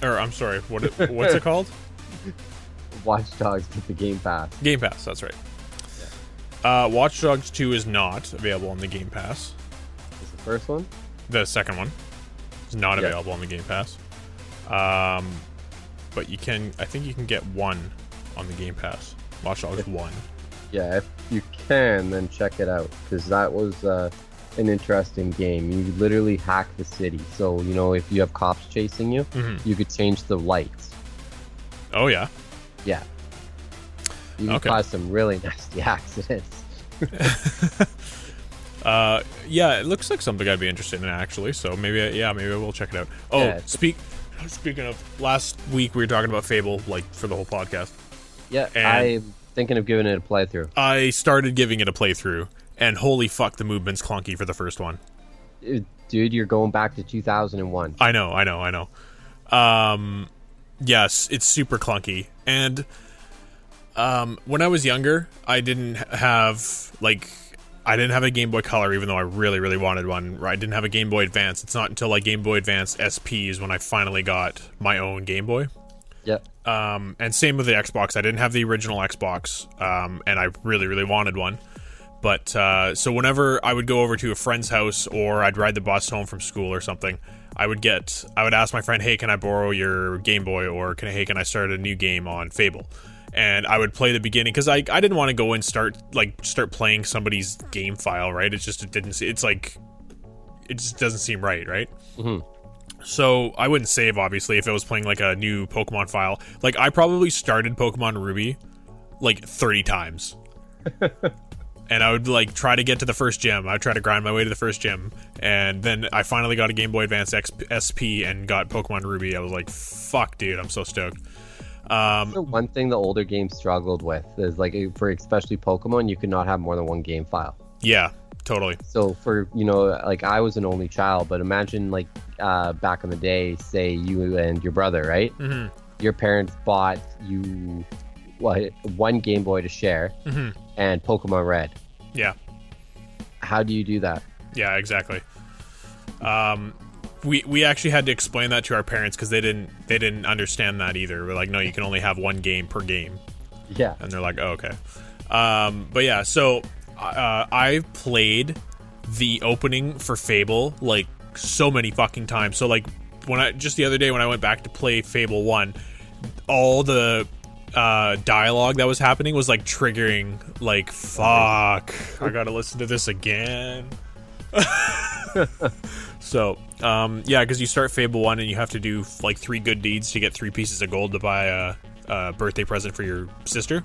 or I'm sorry, what it, what's it called? Watch Dogs with the Game Pass. Game Pass. That's right. Uh, Watch Dogs 2 is not available on the Game Pass. Is the first one? The second one is not Yeah. available on the Game Pass. Um, but you can, I think you can get one on the Game Pass. Watch Dogs 1. Yeah, if you can, then check it out because that was uh, an interesting game. You literally hack the city. So you know, if you have cops chasing you, Mhm. you could change the lights. Oh, yeah. Yeah, you can Okay. cause some really nasty accidents. Uh, yeah, it looks like something I'd be interested in actually. So maybe, yeah, maybe we'll check it out. Oh, Yeah. speak. Speaking of last week, we were talking about Fable, like for the whole podcast. Yeah, And- I'm thinking of giving it a playthrough. I started giving it a playthrough, and holy fuck, the movement's clunky for the first one. Uh, Dude, you're going back to 2001. I know, I know, I know. Um, yes, it's super clunky, and um, when I was younger, I didn't have like I didn't have a Game Boy Color, even though I really, really wanted one. I didn't have a Game Boy Advance. It's not until like Game Boy Advance SP is when I finally got my own Game Boy. Yep. Um, and same with the Xbox. I didn't have the original Xbox, um, and I really, really wanted one. But uh, so whenever I would go over to a friend's house or I'd ride the bus home from school or something, I would get, I would ask my friend, "Hey, can I borrow your Game Boy?" or "Can hey, can I start a new game on Fable?" And I would play the beginning because I, I didn't want to go and start like start playing somebody's game file, right? It just it didn't. It's like it just doesn't seem right, right? Mm-hmm. So I wouldn't save obviously if I was playing like a new Pokemon file. Like I probably started Pokemon Ruby like 30 times. and I would like try to get to the first gym. I would try to grind my way to the first gym. And then I finally got a Game Boy Advance X- SP and got Pokemon Ruby. I was like, fuck dude, I'm so stoked. Um The one thing the older games struggled with is like for especially Pokemon, you could not have more than one game file. yeah, totally. So for you know, like I was an only child, but imagine like uh, back in the day, say you and your brother, right? Mhm. Your parents bought you what one Game Boy to share Mhm. and Pokemon Red. Yeah. How do you do that? Yeah, exactly. Um, we we actually had to explain that to our parents because they didn't they didn't understand that either. We're like, no, you can only have one game per game, Yeah, and they're like, oh, okay. Um, but yeah, so uh, I played the opening for Fable like so many fucking times. So like when I just the other day when I went back to play Fable One, all the uh, dialogue that was happening was like triggering. Like fuck, I gotta listen to this again. So, um, yeah, because you start Fable 1 and you have to do like three good deeds to get three pieces of gold to buy a, uh, birthday present for your sister.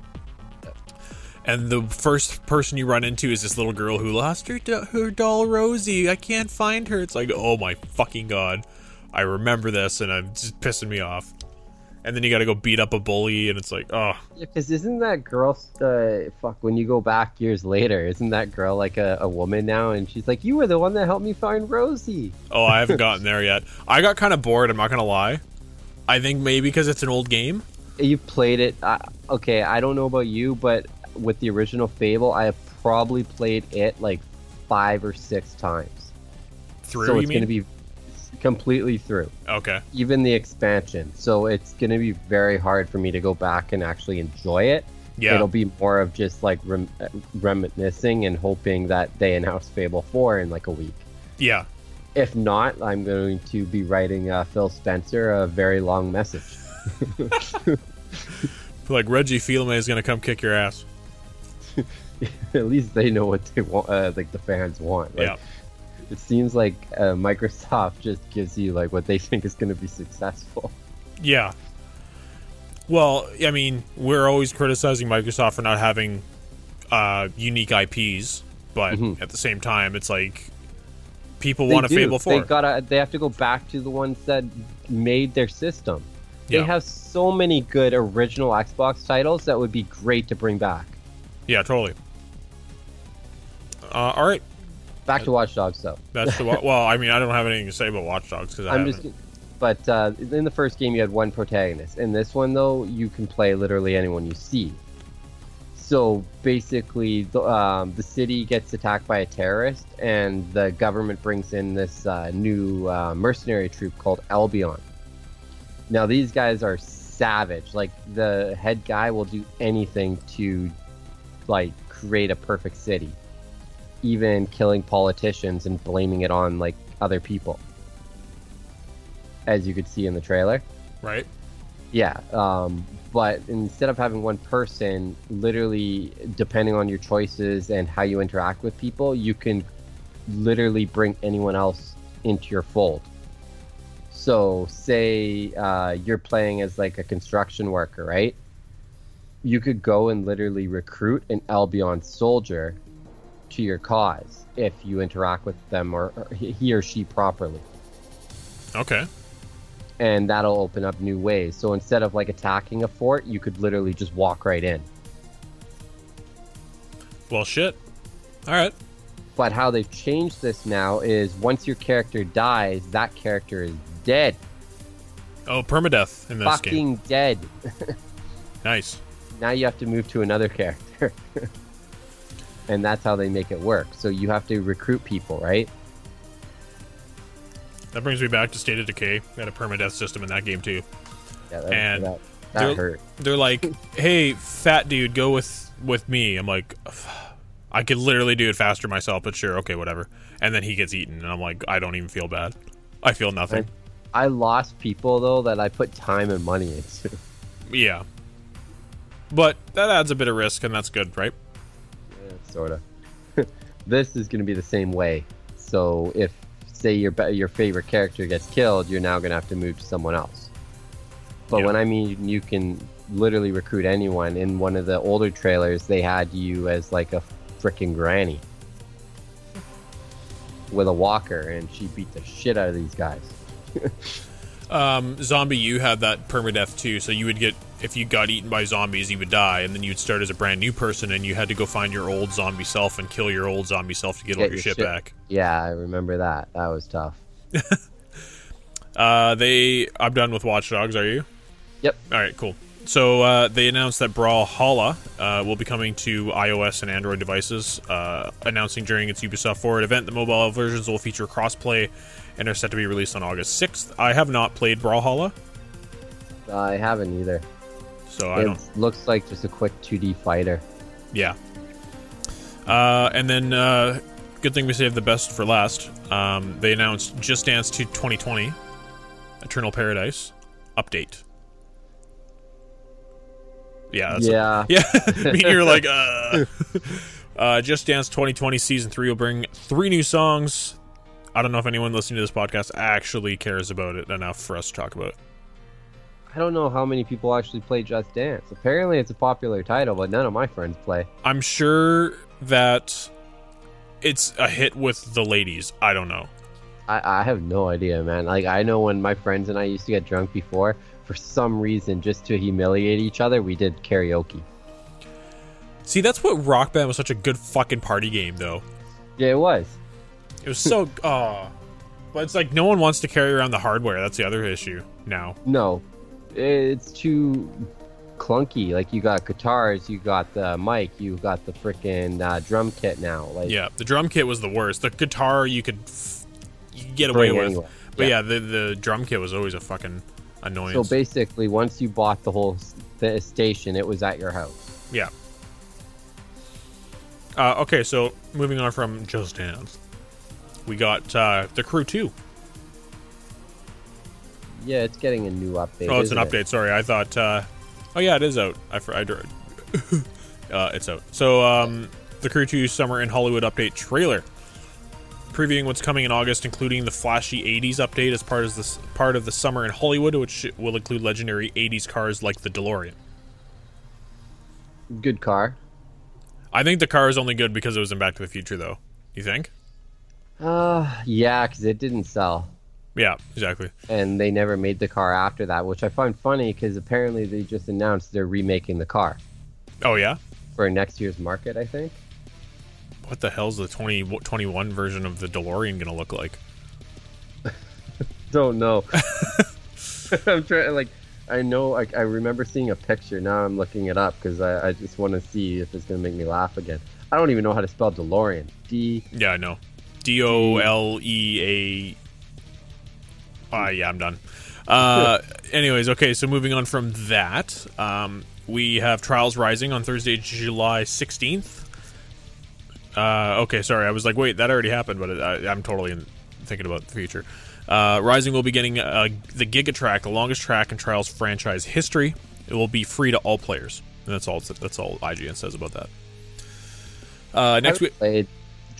And the first person you run into is this little girl who lost her do- her doll Rosie. I can't find her. It's like, oh my fucking god, I remember this, and it's just pissing me off. And then you got to go beat up a bully, and it's like, oh, Yeah, because isn't that girl, uh, fuck, when you go back years later, isn't that girl like a, a woman now? And she's like, you were the one that helped me find Rosie. oh, I haven't gotten there yet. I got kind of bored. I'm not gonna lie. I think maybe because it's an old game. You played it. Uh, okay, I don't know about you, but with the original Fable, I have probably played it like five or six times. Through, so you it's mean? going to be completely through, okay. even the expansion. So it's going to be very hard for me to go back and actually enjoy it. Yeah. It'll be more of just like rem- reminiscing and hoping that they announce Fable 4 in like a week. yeah. If not, I'm going to be writing uh, Phil Spencer a very long message. Like Reggie Fils-Aimé is gonna come kick your ass. At least they know what they want, uh, like the fans want. Like, yeah. It seems like uh, Microsoft just gives you like what they think is going to be successful. Yeah. Well, I mean, we're always criticizing Microsoft for not having uh, unique IPs, but at the same time, it's like people want a Mm-hmm. They do. Fable Four. They gotta. They have to go back to the ones that made their system. Yeah. They have so many good original Xbox titles that would be great to bring back. yeah, totally. Uh, all right, Back to Watch Dogs, though. that's the well. I mean, I don't have anything to say about Watch Dogs because I'm haven't. just. But uh, in the first game, you had one protagonist. In this one, though, you can play literally anyone you see. So basically, the, um, the city gets attacked by a terrorist, and the government brings in this uh, new uh, mercenary troop called Albion. Now, these guys are savage. Like the head guy will do anything to, like, create a perfect city, even killing politicians and blaming it on like other people as you could see in the trailer. right. Yeah, um, but instead of having one person, literally, depending on your choices and how you interact with people, you can literally bring anyone else into your fold. So, say uh, you're playing as like a construction worker, right? You could go and literally recruit an Albion soldier to your cause if you interact with them or, or he or she properly Okay. and that'll open up new ways. So instead of like attacking a fort, you could literally just walk right in. Well, shit. All right. But how they've changed this now is once your character dies, that character is dead. Oh, permadeath in this game. Fucking dead. Nice. Now you have to move to another character. and that's how they make it work. So you have to recruit people, right? That brings me back to State of Decay. They had a permadeath system in that game too. Yeah, that, And that, they're- hurt. They're like, "Hey, fat dude, go with with me." I'm like, I could literally do it faster myself, but sure, okay, whatever. And then he gets eaten, and I'm like, I don't even feel bad. I feel nothing. I lost people though that I put time and money into. Yeah. But that adds a bit of risk, and that's good, right? Yeah, sort of. this is going to be the same way. So if, say, your your favorite character gets killed, you're now going to have to move to someone else. But Yeah. when I mean you can literally recruit anyone, in one of the older trailers, they had you as like a freaking granny with a walker, and she beat the shit out of these guys. Um, Zombie you had that permadeath too, so you would get if you got eaten by zombies, you would die, and then you'd start as a brand new person, and you had to go find your old zombie self and kill your old zombie self to get, all your, your shit, shit- back. Yeah, I remember that. That was tough. Uh, they, I'm done with Watch Dogs. Are you? Yep. All right, cool. So uh, they announced that Brawlhalla uh, will be coming to iOS and Android devices. Uh, announcing during its Ubisoft Forward event, the mobile versions will feature crossplay and are set to be released on August 6th. I have not played Brawlhalla, I haven't either. so I It looks like just a quick 2D fighter. Yeah. Uh, and then, uh, good thing we saved the best for last. Um, they announced Just Dance to 2020, Eternal Paradise update. Yeah. Yeah. Yeah, I mean, you're like, uh. uh, Just Dance 2020 season three will bring three new songs. I don't know if anyone listening to this podcast actually cares about it enough for us to talk about it. I don't know how many people actually play Just Dance. Apparently, it's a popular title, but none of my friends play. I'm sure that it's a hit with the ladies. I don't know. I, I have no idea, man. Like I know when my friends and I used to get drunk before, for some reason, just to humiliate each other, we did karaoke. See, that's what Rock Band was such a good fucking party game, though. Yeah, it was. It was so. oh. But it's like no one wants to carry around the hardware. That's the other issue now. No, it's too clunky. Like you got guitars, you got the mic, you got the freaking uh, drum kit now. Like Yeah, the drum kit was the worst. The guitar you could, f- you could get away with, anyway. but Yeah. yeah, the the drum kit was always a fucking annoyance. so basically, once you bought the whole the station, it was at your house. yeah. Uh, okay, so moving on from Just Dance, we got uh, the Crew Two. Yeah, it's getting a new update. Oh, it's an isn't it? update. Sorry, I thought. Uh, oh yeah, it is out. I, I uh, it's out. So um, the Crew Two Summer in Hollywood update trailer, previewing what's coming in August, including the flashy '80s update as part of this part of the Summer in Hollywood, which will include legendary '80s cars like the DeLorean. Good car. I think the car is only good because it was in Back to the Future, though. You think? Uh, yeah, because it didn't sell. Yeah, exactly. and they never made the car after that, which I find funny because apparently they just announced they're remaking the car Oh yeah. for next year's market. I think. What the hell's the 2021 version of the DeLorean gonna look like? Don't know. I'm trying. Like, I know. I, I remember seeing a picture. Now I'm looking it up because I, I just want to see if it's gonna make me laugh again. I don't even know how to spell DeLorean. D. Yeah, I know. D O L E A. Ah, yeah, I'm done. Uh, anyways, okay, so moving on from that, um, we have Trials Rising on Thursday, July 16th. Uh, okay, sorry, I was like, wait, that already happened, but I, I'm totally in, thinking about the future. Uh, Rising will be getting uh, the Giga Track, the longest track in Trials franchise history. It will be free to all players. And that's all. That's all IGN says about that. Uh, next week. played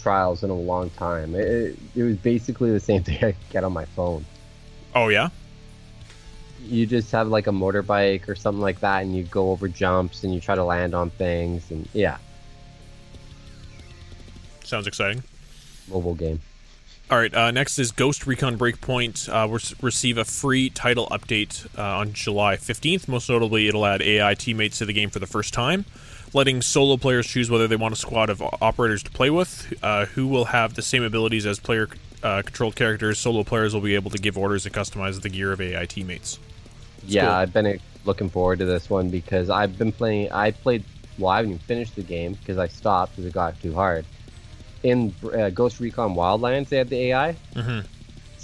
Trials in a long time. It, it, it was basically the same thing I get on my phone. Oh yeah. You just have like a motorbike or something like that, and you go over jumps and you try to land on things, and yeah, Sounds exciting. mobile game. All right. Uh, next is Ghost Recon Breakpoint. Uh, will receive a free title update uh, on July 15th. Most notably, it'll add AI teammates to the game for the first time, letting solo players choose whether they want a squad of operators to play with, uh, who will have the same abilities as player uh, controlled characters. Solo players will be able to give orders and customize the gear of AI teammates. yeah, cool. I've been uh, looking forward to this one because I've been playing. I played. Well, I haven't even finished the game because I stopped because it got too hard. In uh, Ghost Recon Wildlands, they had the AI, Mhm.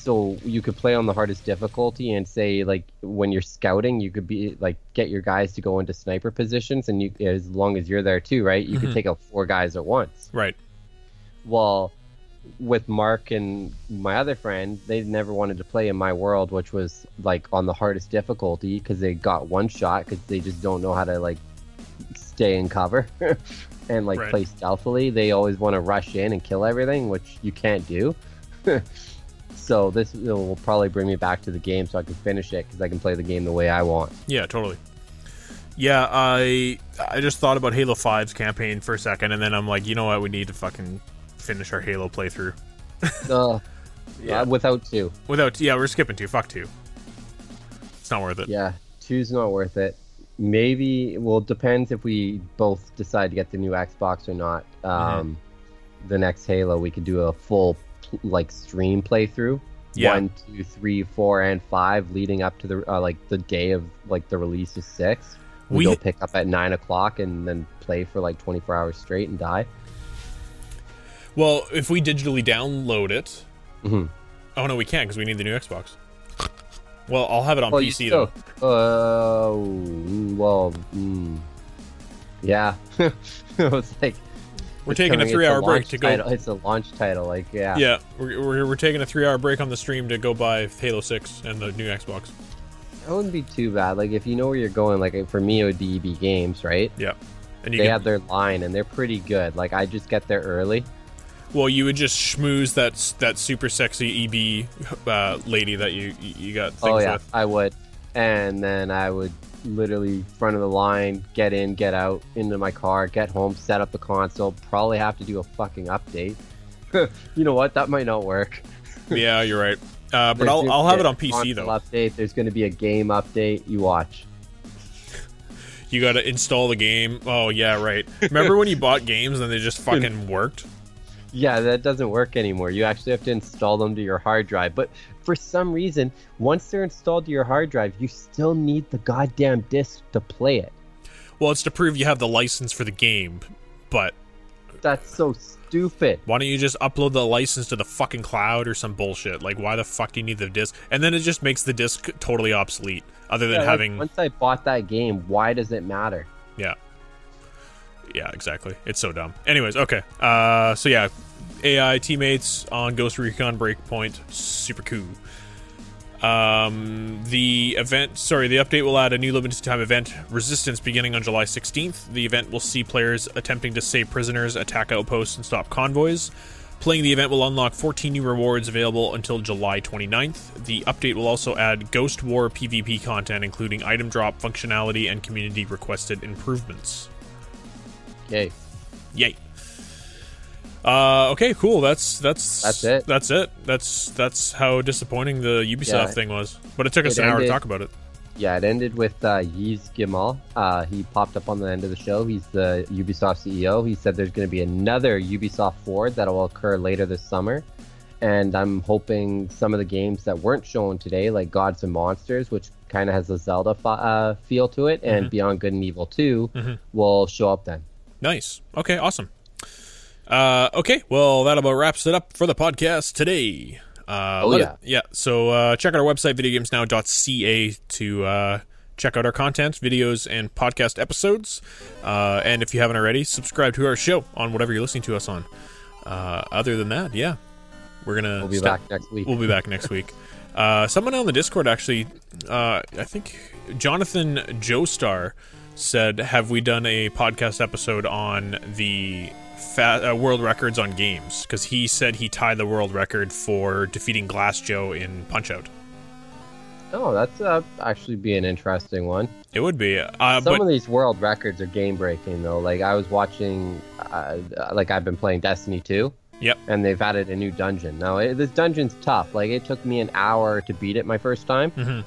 So you could play on the hardest difficulty and say like when you're scouting, you could be like get your guys to go into sniper positions, and you as long as you're there too, right? You could mm-hmm. take out four guys at once. Right. well with mark and my other friend they never wanted to play in my world which was like on the hardest difficulty because they got one shot because they just don't know how to like stay in cover and like Right. play stealthily they always want to rush in and kill everything which you can't do so this will probably bring me back to the game so i can finish it because i can play the game the way i want Yeah, totally. Yeah, I I just thought about Halo 5's campaign for a second, and then I'm like, you know what? We need to fucking finish our Halo playthrough. uh, Yeah. uh, without two Without, yeah, we're skipping two. Fuck two. It's not worth it. Yeah, two's not worth it. Maybe well, it depends if we both decide to get the new Xbox or not. Um, The next Halo, we could do a full like stream playthrough. Yeah. One, two, three, four, and five, leading up to the uh, like the day of like the release of six. We, We- go pick up at nine o'clock and then play for like twenty four hours straight and die. Well, if we digitally download it, Mhm. oh no, we can't because we need the new Xbox. Well, I'll have it on Well, PC still- though. Uh, mm, well, mm, yeah. it's like We're taking a three-hour break to go. title- It's a launch title, like yeah. Yeah, we're, we're, we're taking a three-hour break on the stream to go buy Halo Six and the new Xbox. That wouldn't be too bad. Like if you know where you're going, like for me it would be EB Games, right? Yeah, and you They can, have their line and they're pretty good. Like I just get there early. well, you would just schmooze that that super sexy EB uh, lady that you you got things oh yeah, with. I would. and then I would literally front of the line, get in, get out, into my car, get home, set up the console. Probably have to do a fucking update. you know what? That might not work. yeah, you're right. Uh, but There's I'll, I'll have it on PC though. Update. There's going to be a game update. You watch. You got to install the game. Oh yeah, right. Remember when you bought games and they just fucking worked? Yeah, that doesn't work anymore. You actually have to install them to your hard drive. But for some reason, once they're installed to your hard drive, you still need the goddamn disc to play it. Well, it's to prove you have the license for the game. But That's so stupid. why don't you just upload the license to the fucking cloud or some bullshit? Like, why the fuck do you need the disc? And then it just makes the disc totally obsolete. Other than Yeah, like, having, once I bought that game, why does it matter? yeah, yeah, exactly. It's so dumb. Anyways, okay. Uh, so yeah, AI teammates on Ghost Recon Breakpoint, super cool. Um, the event, sorry, the update will add a new limited time event, Resistance, beginning on July 16th. The event will see players attempting to save prisoners, attack outposts, and stop convoys. Playing the event will unlock 14 new rewards available until July 29th. The update will also add Ghost War PvP content, including item drop functionality and community requested improvements. Okay. Yay. Uh, okay, cool. That's that's That's it. That's it. That's that's how disappointing the Ubisoft Yeah. thing was. But it took us It an hour to talk about it. Yeah, it ended with uh, Yves Guillemot. Uh, he popped up on the end of the show. He's the Ubisoft CEO. He said there's going to be another Ubisoft Forward that will occur later this summer. And I'm hoping some of the games that weren't shown today, like Gods and Monsters, which kind of has a Zelda fi- uh, feel to it, and Beyond Good and Evil 2, will show up then. Nice. Okay, awesome. Uh, okay, well, that about wraps it up for the podcast today. Uh, Oh, yeah. it- yeah. So uh, check out our website, videogamesnow.ca, to uh, check out our content, videos, and podcast episodes. Uh, and if you haven't already, subscribe to our show on whatever you're listening to us on. Uh, other than that, yeah, we're gonna We'll be stop- back next week. We'll be back next week. Uh, someone on the Discord actually, uh, I think Jonathan Joestar said, "Have we done a podcast episode on the fa- uh, world records on games?" Because he said he tied the world record for defeating Glass Joe in Punch Out. Oh, that's uh, actually be an interesting one. It would be, uh, Some but of these world records are game breaking though. Like I was watching, uh, like I've been playing Destiny 2, yep, and they've added a new dungeon. Now it, this dungeon's tough. Like it took me an hour to beat it my first time, Mhm.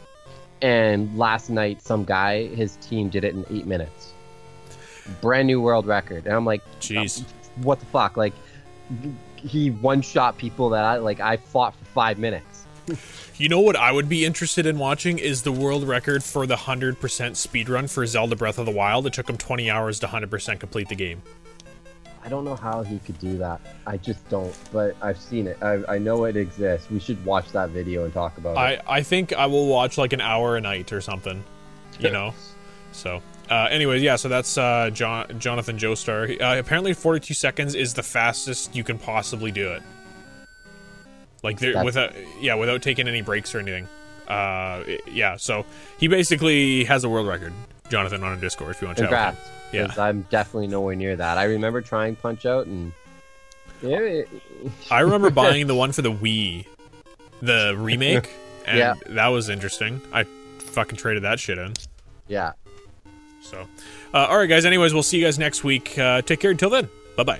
And last night some guy, his team did it in eight minutes. Brand new world record, and I'm like, jeez, uh, what the fuck? Like he one shot people that I like. I fought for five minutes. you know what I would be interested in watching is the world record for the hundred percent speedrun for Zelda Breath of the Wild. It took him twenty hours to hundred percent complete the game. I don't know how he could do that. I just don't. But I've seen it. I, I know it exists. We should watch that video and talk about it. I, I think I will watch like an hour a night or something, you know. So, uh, anyways, yeah. So that's uh, John, Jonathan Joestar. Uh, apparently, 42 seconds is the fastest you can possibly do it. Like there, without yeah, without taking any breaks or anything. Uh, yeah. So he basically has a world record. Jonathan on a Discord if you want to chat with him. Because Yeah. I'm definitely nowhere near that. I remember trying Punch Out and. Yeah, I remember buying the one for the Wii, the remake, and Yeah. that was interesting. I fucking traded that shit in. yeah. So, uh, all right, guys. Anyways, we'll see you guys next week. Uh, take care until then. Bye bye.